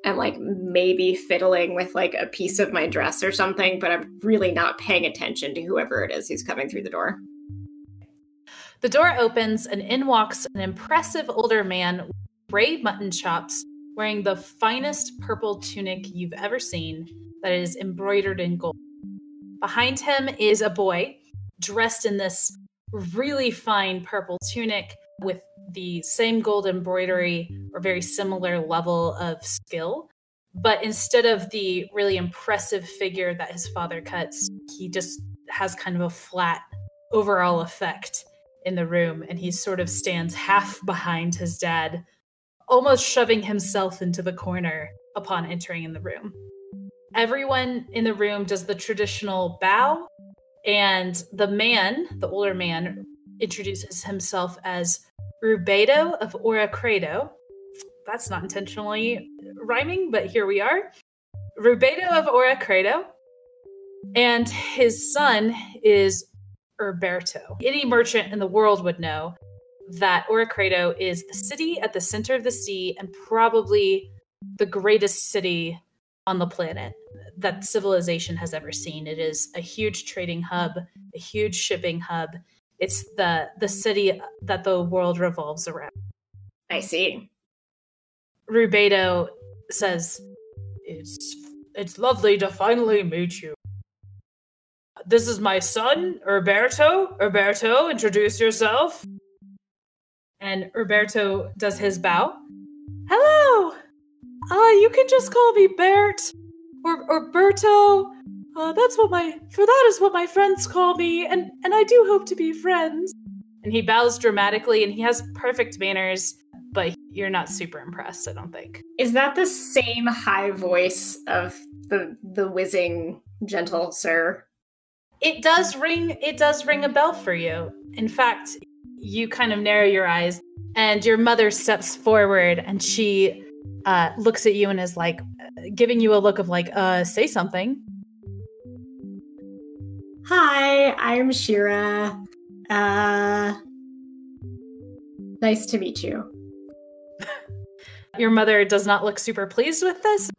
and like maybe fiddling with like a piece of my dress or something, but I'm really not paying attention to whoever it is who's coming through the door. The door opens and in walks an impressive older man with brave mutton chops, wearing the finest purple tunic you've ever seen that is embroidered in gold. Behind him is a boy dressed in this really fine purple tunic with the same gold embroidery or very similar level of skill. But instead of the really impressive figure that his father cuts, he just has kind of a flat overall effect in the room and he sort of stands half behind his dad, almost shoving himself into the corner upon entering in the room. Everyone in the room does the traditional bow, and the man, the older man, introduces himself as Rubedo of Oracredo. That's not intentionally rhyming, but here we are. Rubedo of Oracredo. And his son is Herberto. Any merchant in the world would know that Oracredo is the city at the center of the sea and probably the greatest city on the planet that civilization has ever seen. It is a huge trading hub, a huge shipping hub. It's the the city that the world revolves around. I see. Rubedo says, "It's It's lovely to finally meet you. This is my son, Roberto. Roberto, introduce yourself. And Roberto does his bow. Hello! Uh, you can just call me Bert or Roberto. Uh, that's what my for that is what my friends call me, and and I do hope to be friends. And he bows dramatically, and he has perfect manners, but you're not super impressed, I don't think. Is that the same high voice of the the whizzing gentle sir? It does ring it does ring a bell for you. In fact, you kind of narrow your eyes and your mother steps forward and she uh, looks at you and is like giving you a look of like uh say something. Hi i'm shira. Uh nice to meet you your mother does not look super pleased with this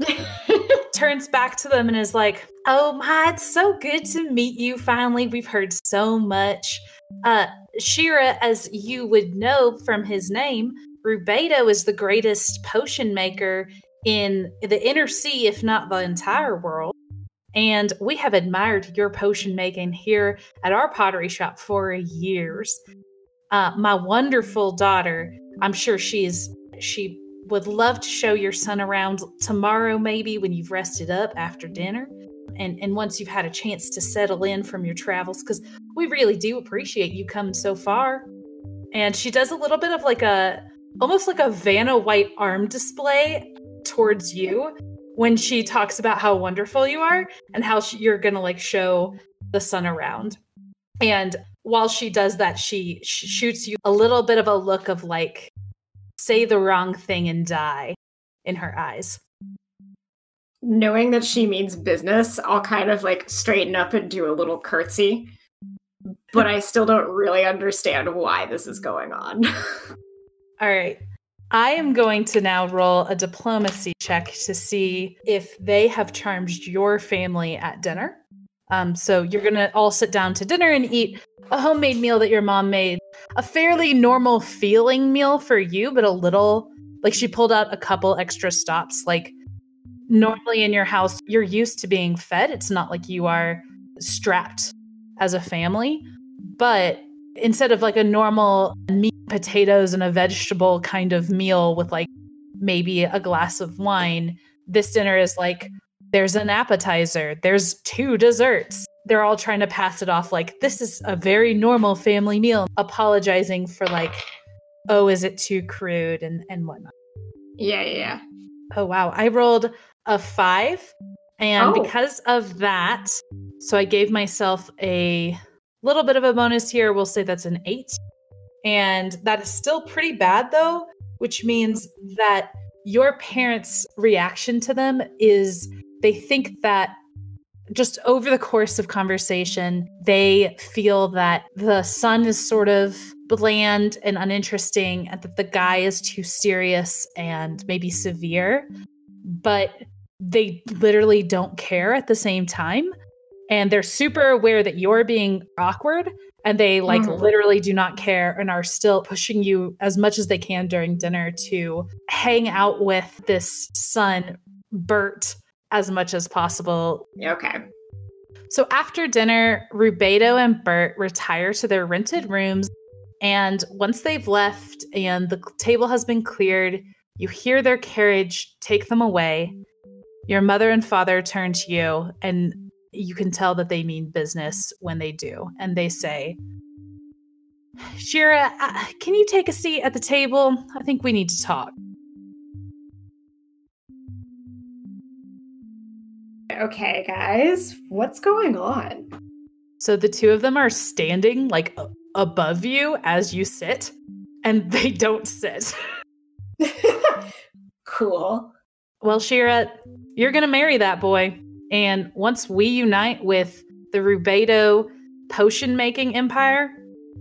[LAUGHS] turns back to them and is like oh my it's so good to meet you finally we've heard so much uh shira as you would know from his name Rubedo is the greatest potion maker in the inner sea, if not the entire world. And we have admired your potion making here at our pottery shop for years. Uh, my wonderful daughter, I'm sure she's she would love to show your son around tomorrow, maybe when you've rested up after dinner, and and once you've had a chance to settle in from your travels, because we really do appreciate you coming so far. And she does a little bit of like a almost like a Vanna White arm display towards you when she talks about how wonderful you are and how she, you're to like show the sun around. And while she does that, she sh- shoots you a little bit of a look of like, say the wrong thing and die in her eyes. Knowing that she means business, I'll kind of like straighten up and do a little curtsy. But I still don't really understand why this is going on. [LAUGHS] All right. I am going to now roll a diplomacy check to see if they have charmed your family at dinner. Um, so you're going to all sit down to dinner and eat a homemade meal that your mom made. A fairly normal feeling meal for you, but a little like she pulled out a couple extra stops. Like normally in your house, you're used to being fed. It's not like you are strapped as a family. But instead of like a normal meat, potatoes, and a vegetable kind of meal with like maybe a glass of wine, this dinner is like there's an appetizer, there's two desserts. They're all trying to pass it off like this is a mm-hmm. very normal family meal, apologizing for like, oh, is it too crude and, and whatnot. Yeah, yeah. Oh, wow. I rolled a five. And oh. because of that, so I gave myself a little bit of a bonus here. We'll say that's an eight. And that is still pretty bad, though, which means that your parents' reaction to them is they think that just over the course of conversation, they feel that the son is sort of bland and uninteresting, and that the guy is too serious and maybe severe. But they literally don't care at the same time and they're super aware that you're being awkward and they like mm. literally do not care and are still pushing you as much as they can during dinner to hang out with this son Bert as much as possible. Okay. So after dinner, Rubedo and Bert retire to their rented rooms and once they've left and the table has been cleared, you hear their carriage take them away. Your mother and father turn to you and you can tell that they mean business when they do. And they say, Shira, uh, can you take a seat at the table? I think we need to talk. Okay, guys, what's going on? So the two of them are standing like above you as you sit, and [LAUGHS] they don't sit. [LAUGHS] cool. Well, Shira, you're going to marry that boy. And once we unite with the Rubedo potion making empire,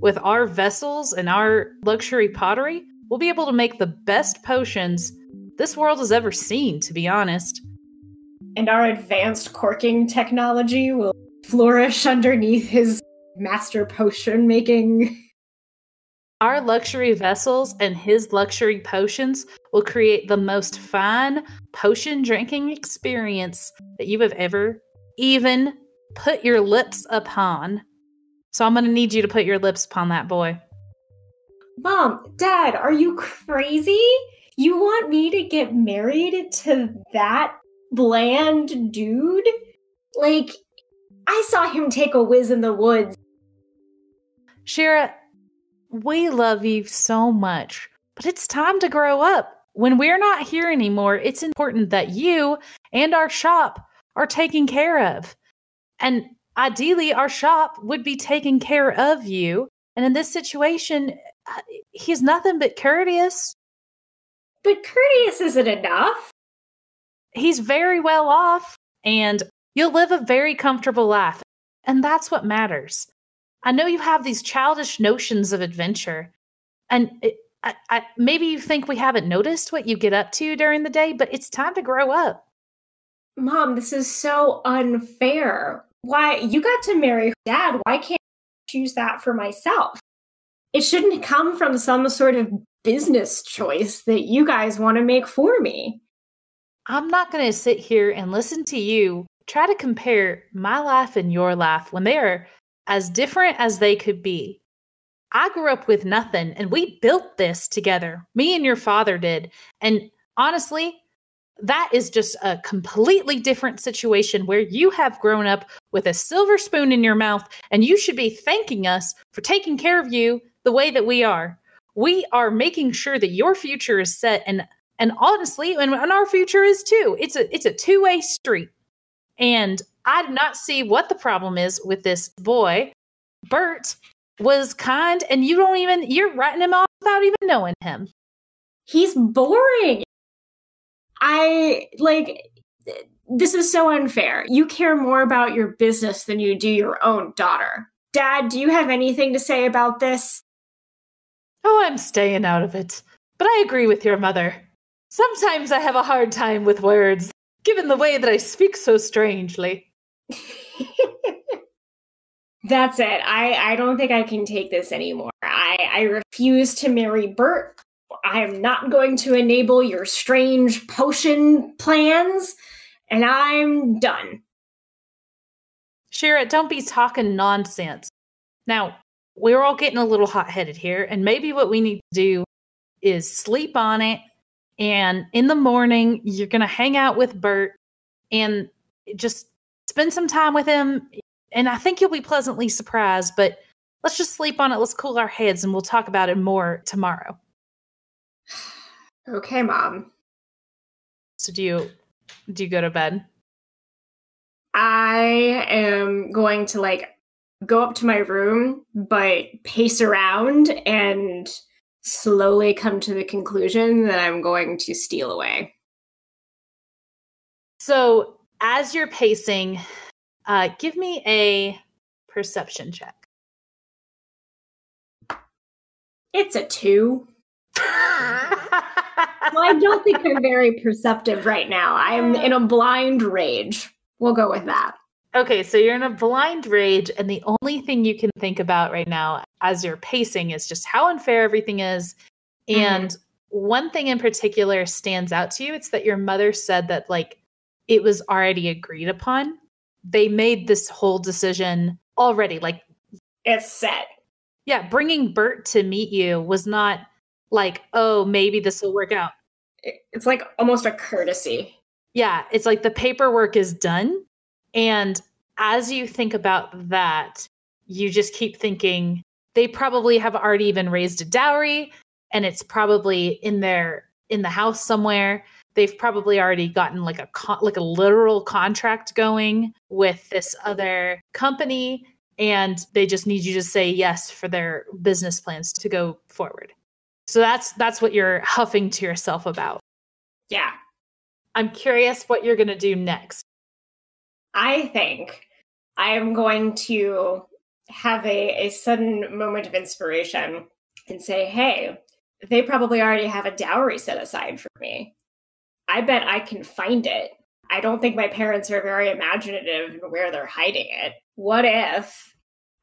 with our vessels and our luxury pottery, we'll be able to make the best potions this world has ever seen, to be honest. And our advanced corking technology will flourish underneath his master potion making Our luxury vessels and his luxury potions will create the most fine potion drinking experience that you have ever even put your lips upon. So I'm going to need you to put your lips upon that boy. Mom, Dad, are you crazy? You want me to get married to that bland dude? Like, I saw him take a whiz in the woods. Shira, we love you so much, but it's time to grow up. When we're not here anymore, it's important that you and our shop are taken care of. And ideally, our shop would be taking care of you. And in this situation, uh, he's nothing but courteous. But courteous isn't enough. He's very well off, and you'll live a very comfortable life. And that's what matters. I know you have these childish notions of adventure, and it, I, I, maybe you think we haven't noticed what you get up to during the day, but it's time to grow up. Mom, this is so unfair. Why you got to marry dad? Why can't I choose that for myself? It shouldn't come from some sort of business choice that you guys want to make for me. I'm not going to sit here and listen to you try to compare my life and your life when they are as different as they could be. I grew up with nothing and we built this together. Me and your father did. And honestly, that is just a completely different situation where you have grown up with a silver spoon in your mouth and you should be thanking us for taking care of you the way that we are. We are making sure that your future is set and and honestly and, and our future is too. It's a it's a two-way street. And I do not see what the problem is with this boy. Bert was kind, and you don't even, you're writing him off without even knowing him. He's boring. I like, this is so unfair. You care more about your business than you do your own daughter. Dad, do you have anything to say about this? Oh, I'm staying out of it. But I agree with your mother. Sometimes I have a hard time with words, given the way that I speak so strangely. That's it. I, I don't think I can take this anymore. I, I refuse to marry Bert. I am not going to enable your strange potion plans, and I'm done. Shira, don't be talking nonsense. Now, we're all getting a little hot headed here, and maybe what we need to do is sleep on it. And in the morning, you're going to hang out with Bert and just spend some time with him and I think you'll be pleasantly surprised, but let's just sleep on it. Let's cool our heads and we'll talk about it more tomorrow. Okay, mom. So do you do you go to bed? I am going to like go up to my room, but pace around and slowly come to the conclusion that I'm going to steal away. So as you're pacing, uh, give me a perception check. It's a two. [LAUGHS] well, I don't think I'm very perceptive right now. I'm in a blind rage. We'll go with that. Okay, so you're in a blind rage, and the only thing you can think about right now as you're pacing is just how unfair everything is. Mm-hmm. And one thing in particular stands out to you it's that your mother said that, like, it was already agreed upon they made this whole decision already. Like it's set. Yeah, bringing Bert to meet you was not like, oh, maybe this will work out. It's like almost a courtesy. Yeah, it's like the paperwork is done. And as you think about that, you just keep thinking they probably have already even raised a dowry and it's probably in their in the house somewhere they've probably already gotten like a con- like a literal contract going with this other company and they just need you to say yes for their business plans to go forward. So that's that's what you're huffing to yourself about. Yeah. I'm curious what you're going to do next. I think I am going to have a, a sudden moment of inspiration and say, hey, they probably already have a dowry set aside for me. I bet I can find it. I don't think my parents are very imaginative in where they're hiding it. What if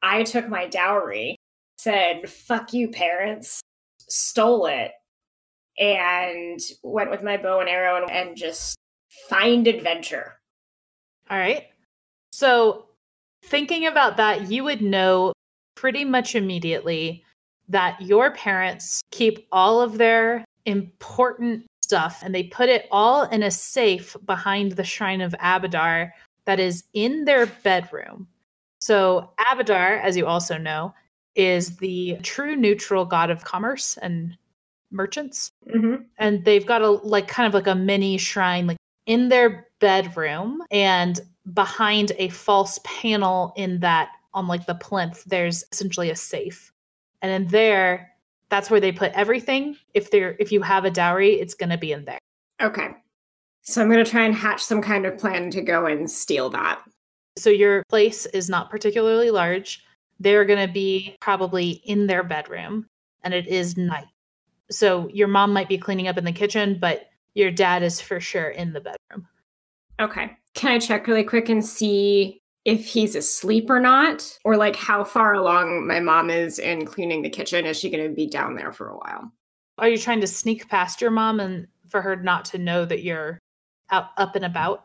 I took my dowry, said, fuck you, parents, stole it, and went with my bow and arrow and, and just find adventure. All right. So, thinking about that, you would know pretty much immediately that your parents keep all of their important stuff and they put it all in a safe behind the shrine of Abadar that is in their bedroom. So, Abadar, as you also know, is the true neutral god of commerce and merchants. Mm-hmm. And they've got a like kind of like a mini shrine like in their bedroom and behind a false panel in that on like the plinth there's essentially a safe. And in there that's where they put everything. If they're if you have a dowry, it's going to be in there. Okay. So I'm going to try and hatch some kind of plan to go and steal that. So your place is not particularly large. They're going to be probably in their bedroom and it is night. So your mom might be cleaning up in the kitchen, but your dad is for sure in the bedroom. Okay. Can I check really quick and see if he's asleep or not? Or like how far along my mom is in cleaning the kitchen? Is she going to be down there for a while? Are you trying to sneak past your mom and for her not to know that you're out up and about?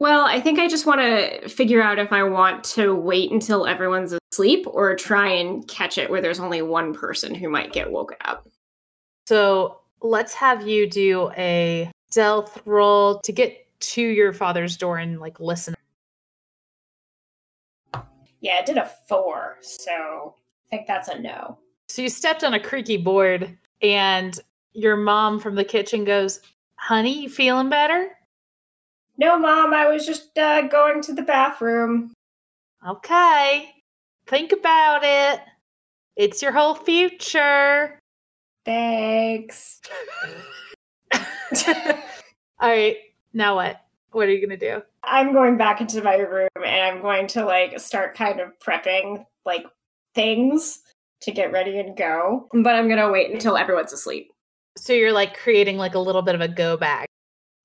Well, I think I just want to figure out if I want to wait until everyone's asleep or try and catch it where there's only one person who might get woken up. So let's have you do a stealth roll to get to your father's door and like listen. Yeah, I did a four, so I think that's a no. So you stepped on a creaky board and your mom from the kitchen goes, Honey, you feeling better? No, mom, I was just uh, going to the bathroom. Okay. Think about it. It's your whole future. Thanks. [LAUGHS] All right. Now what? What are you going to do? I'm going back into my room and I'm going to like start kind of prepping like things to get ready and go. But I'm going to wait until everyone's asleep. So you're like creating like a little bit of a go bag.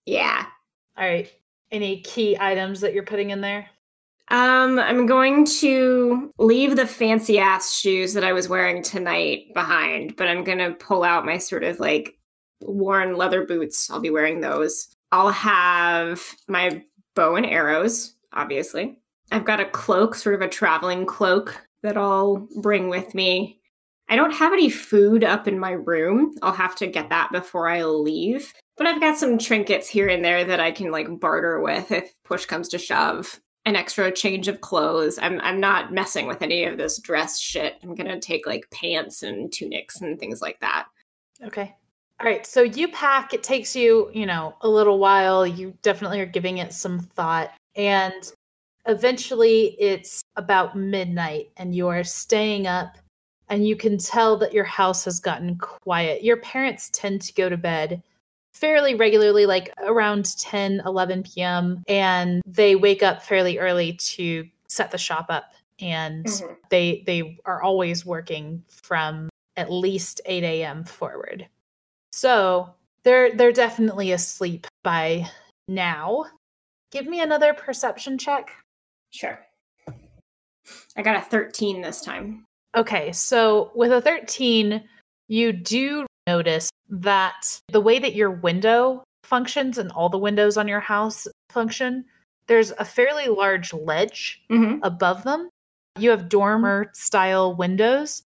Yeah. All right. Any key items that you're putting in there? Um, I'm going to leave the fancy ass shoes that I was wearing tonight behind, but I'm going to pull out my sort of like worn leather boots. I'll be wearing those. I'll have my bow and arrows, obviously. I've got a cloak, sort of a traveling cloak that I'll bring with me. I don't have any food up in my room. I'll have to get that before I leave. But I've got some trinkets here and there that I can like barter with if push comes to shove. An extra change of clothes. I'm I'm not messing with any of this dress shit. I'm gonna take like pants and tunics and things like that. Okay. All right. So you pack, it takes you, you know, a little while. You definitely are giving it some thought. And eventually it's about midnight and you are staying up and you can tell that your house has gotten quiet. Your parents tend to go to bed fairly regularly, like around 10, 11 p.m., and they wake up fairly early to set the shop up. And Mhm. they they are always working from at least 8 a.m. forward. So they're they're definitely asleep by now. Give me another perception check. Sure. I got a 13 this time. Okay, so with a 13, you do notice that the way that your window functions and all the windows on your house function, there's a fairly large ledge Mm-hmm. above them. You have dormer style windows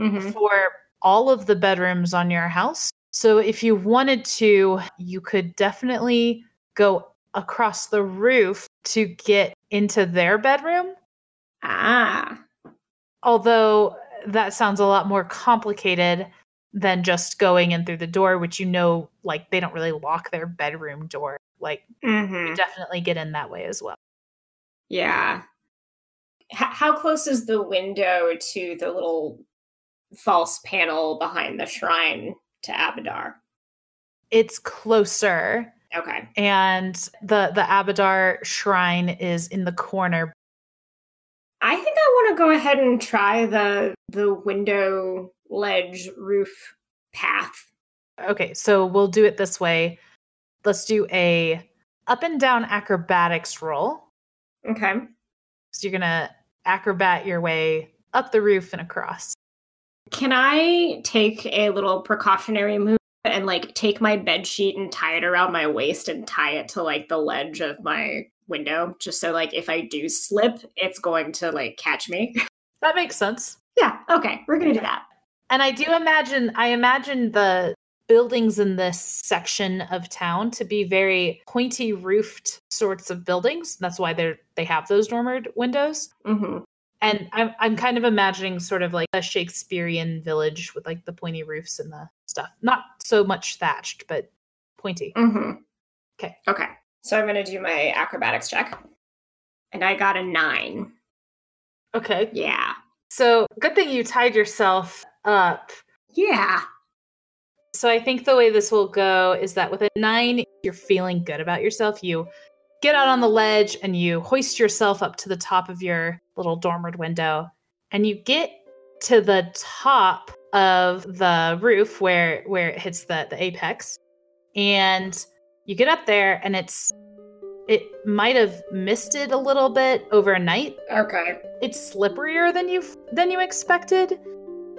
Mm-hmm. for all of the bedrooms on your house. So if you wanted to, you could definitely go across the roof to get into their bedroom. Ah. Although that sounds a lot more complicated than just going in through the door, which you know, like they don't really lock their bedroom door. Like Mm-hmm. you definitely get in that way as well. Yeah. H- how close is the window to the little false panel behind the shrine to Abadar? It's closer, Okay. and the the Abadar shrine is in the corner. I think I want to go ahead and try the the window ledge roof path. Okay, so we'll do it this way. Let's do a up and down acrobatics roll. Okay. So you're gonna acrobat your way up the roof and across. Can I take a little precautionary move and like take my bed sheet and tie it around my waist and tie it to like the ledge of my window just so like if I do slip, it's going to like catch me. [LAUGHS] That makes sense. yeah, okay, we're gonna do that. And I do imagine I imagine the buildings in this section of town to be very pointy roofed sorts of buildings. That's why they're they have those dormered windows. hmm And I'm I'm kind of imagining sort of like a Shakespearean village with like the pointy roofs and the stuff. Not so much thatched, but pointy. hmm Okay. Okay. So I'm gonna do my acrobatics check. And I got a nine. Okay. Yeah. So good thing you tied yourself up. Yeah. So I think the way this will go is that with a nine, you're feeling good about yourself. You get out on the ledge and you hoist yourself up to the top of your little dormered window, and you get to the top of the roof where where it hits the the apex, and you get up there, and it's it might have misted a little bit overnight, Okay. it's slipperier than you than you expected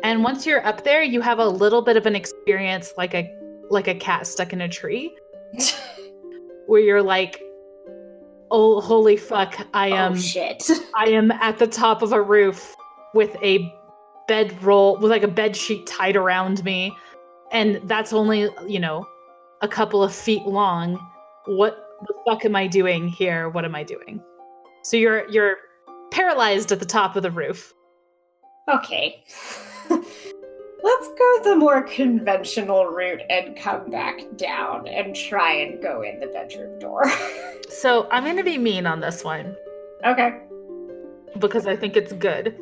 and once you're up there you have a little bit of an experience like a like a cat stuck in a tree [LAUGHS] where you're like oh holy fuck i oh, am oh shit. [LAUGHS] i am at the top of a roof with a bed roll with like a bed sheet tied around me. And that's only you know a couple of feet long. What the fuck am i doing here? What am i doing? So you're you're paralyzed at the top of the roof. Okay. Let's go the more conventional route and come back down and try and go in the bedroom door. [LAUGHS] so i'm going to be mean on this one okay. because i think it's good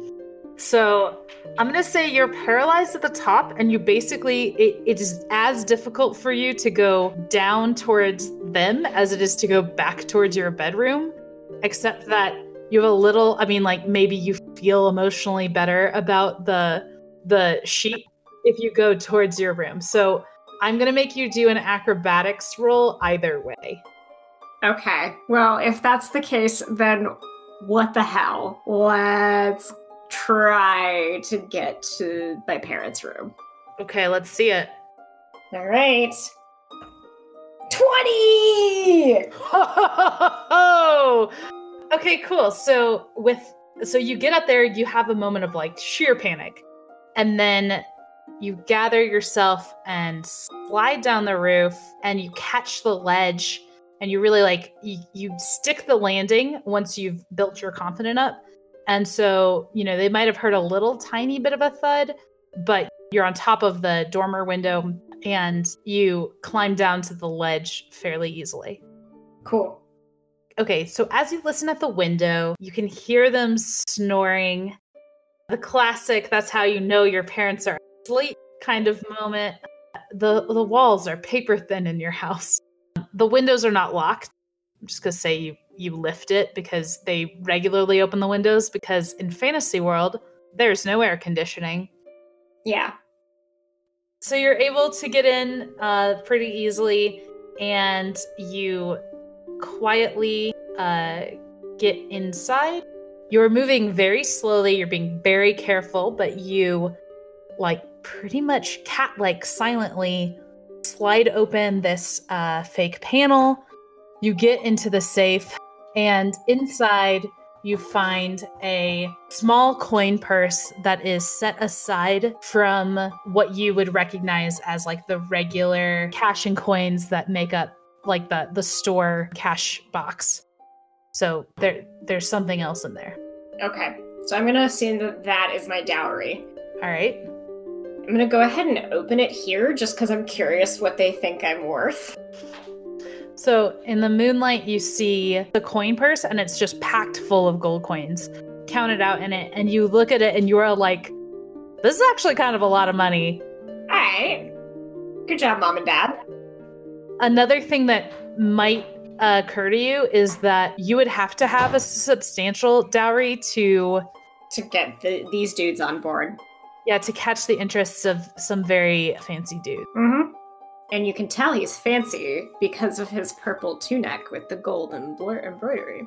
so i'm going to say you're paralyzed at the top and you basically it, it is as difficult for you to go down towards them as it is to go back towards your bedroom except that you have a little i mean like maybe you feel emotionally better about the the sheet if you go towards your room so i'm going to make you do an acrobatics roll either way Okay. Well, if that's the case, then what the hell? Let's try to get to my parents' room. okay let's see it All right. 20! Oh, [LAUGHS] okay, cool. So with so you get up there, you have a moment of like sheer panic, and then you gather yourself and slide down the roof, and you catch the ledge, and you really like you, you stick the landing once you've built your confidence up, and so you know they might have heard a little tiny bit of a thud, but you're on top of the dormer window and you climb down to the ledge fairly easily. Cool. Okay, so as you listen at the window, you can hear them snoring. The classic, that's how you know your parents are asleep kind of moment. The the walls are paper thin in your house. The windows are not locked. I'm just gonna say you you lift it because they regularly open the windows because in fantasy world, there's no air conditioning. Yeah. So you're able to get in uh, pretty easily, and you quietly uh, get inside. You're moving very slowly. You're being very careful, but you, like, pretty much cat-like, silently slide open this uh, fake panel. You get into the safe, and inside you find a small coin purse that is set aside from what you would recognize as like the regular cash and coins that make up like the the store cash box. So there there's something else in there. Okay. So I'm going to assume that that is my dowry. All right. I'm going to go ahead and open it here just because I'm curious what they think I'm worth. So in the moonlight, you see the coin purse, and it's just packed full of gold coins, counted out in it. And you look at it, and you're like, "This is actually kind of a lot of money." All right. Good job, mom and dad. Another thing that might uh, occur to you is that you would have to have a substantial dowry to, To get the, these dudes on board. Yeah, to catch the interests of some very fancy dude. Mm-hmm. And you can tell he's fancy because of his purple tunic with the gold and blur- embroidery.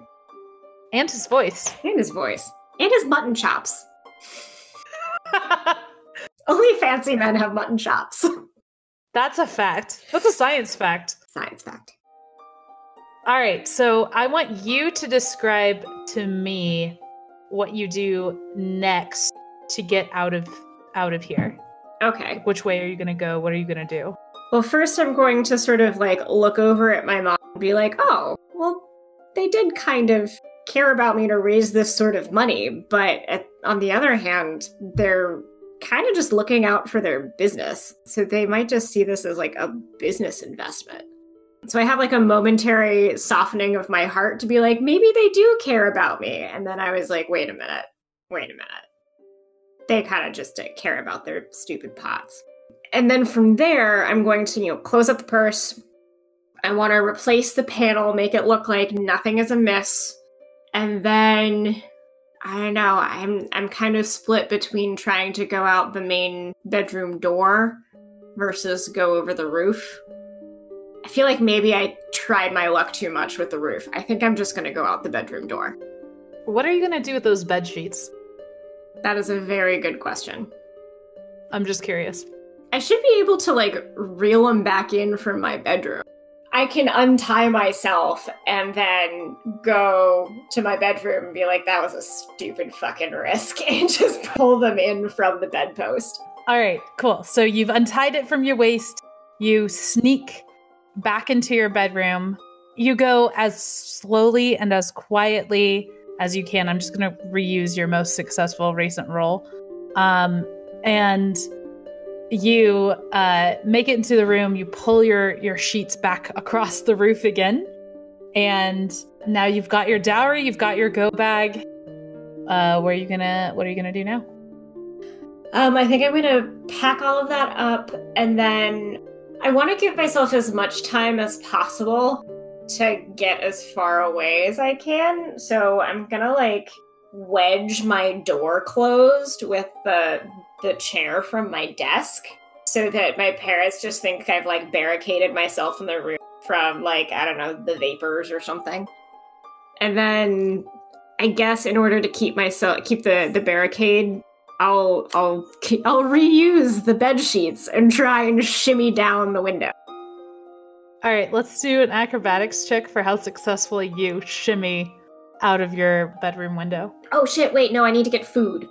And his voice. [LAUGHS] And his voice. And his mutton chops. [LAUGHS] Only fancy men have mutton chops. [LAUGHS] That's a fact. That's a science fact. Science fact. All right, so I want you to describe to me what you do next to get out of out of here. Okay. Which way are you going to go? What are you going to do? Well, first I'm going to sort of like look over at my mom and be like, "Oh, well, they did kind of care about me to raise this sort of money, but at, on the other hand, they're kind of just looking out for their business. So they might just see this as like a business investment." So I have like a momentary softening of my heart to be like, maybe they do care about me. And then I was like, wait a minute, wait a minute. They kind of just care about their stupid pots. And then from there, I'm going to, you know, close up the purse. I want to replace the panel, make it look like nothing is amiss. And then I don't know, I'm I'm kind of split between trying to go out the main bedroom door versus go over the roof. I feel like maybe I tried my luck too much with the roof. I think I'm just going to go out the bedroom door. What are you going to do with those bed sheets? That is a very good question. I'm just curious. I should be able to like reel them back in from my bedroom. I can untie myself and then go to my bedroom and be like, that was a stupid fucking risk, [LAUGHS] and just pull them in from the bedpost. All right, cool. So you've untied it from your waist. You sneak back into your bedroom. You go as slowly and as quietly as you can. I'm just going to reuse your most successful recent roll. Um, and you uh, make it into the room. You pull your your sheets back [LAUGHS] across the roof again, and now you've got your dowry. You've got your go bag. Uh, where are you gonna? What are you gonna do now? Um, I think I'm gonna pack all of that up, and then I want to give myself as much time as possible to get as far away as I can. So I'm gonna like wedge my door closed with the the chair from my desk so that my parents just think I've like barricaded myself in the room from like I don't know the vapors or something. And then I guess in order to keep myself keep the the barricade I'll I'll I'll reuse the bed sheets and try and shimmy down the window. All right, let's do an acrobatics check for how successfully you shimmy out of your bedroom window. Oh shit, wait, no, I need to get food.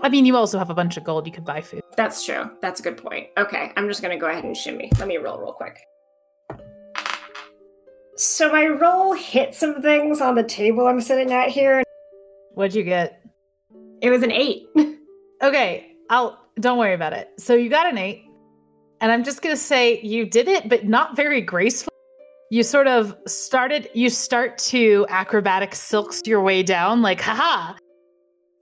I mean, you also have a bunch of gold. You could buy food. That's true. That's a good point. Okay, I'm just gonna go ahead and shimmy. Let me roll real quick. So my roll hit some things on the table I'm sitting at here. What'd you get? It was an eight. [LAUGHS] Okay, I'll don't worry about it. So you got an eight, and I'm just gonna say you did it, but not very gracefully. You sort of started. You start to acrobatic silks your way down, like haha.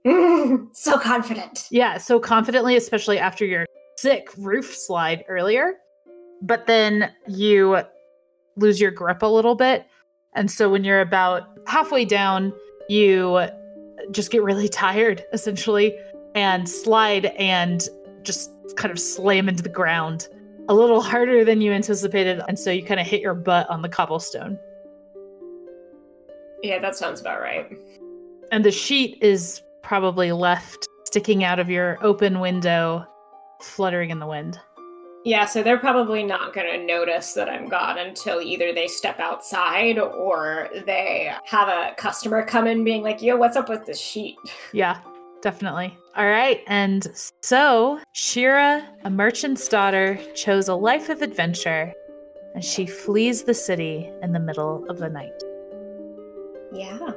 [LAUGHS] so confident. Yeah, so confidently, especially after your sick roof slide earlier. But then you lose your grip a little bit, and so when you're about halfway down, you just get really tired, essentially and slide and just kind of slam into the ground a little harder than you anticipated. And so you kind of hit your butt on the cobblestone. Yeah, that sounds about right. And the sheet is probably left sticking out of your open window, fluttering in the wind. Yeah, so they're probably not going to notice that I'm gone until either they step outside or they have a customer come in being like, yo, what's up with this sheet? [LAUGHS] Yeah, definitely. All right. And so Shira, a merchant's daughter, chose a life of adventure and she flees the city in the middle of the night. Yeah.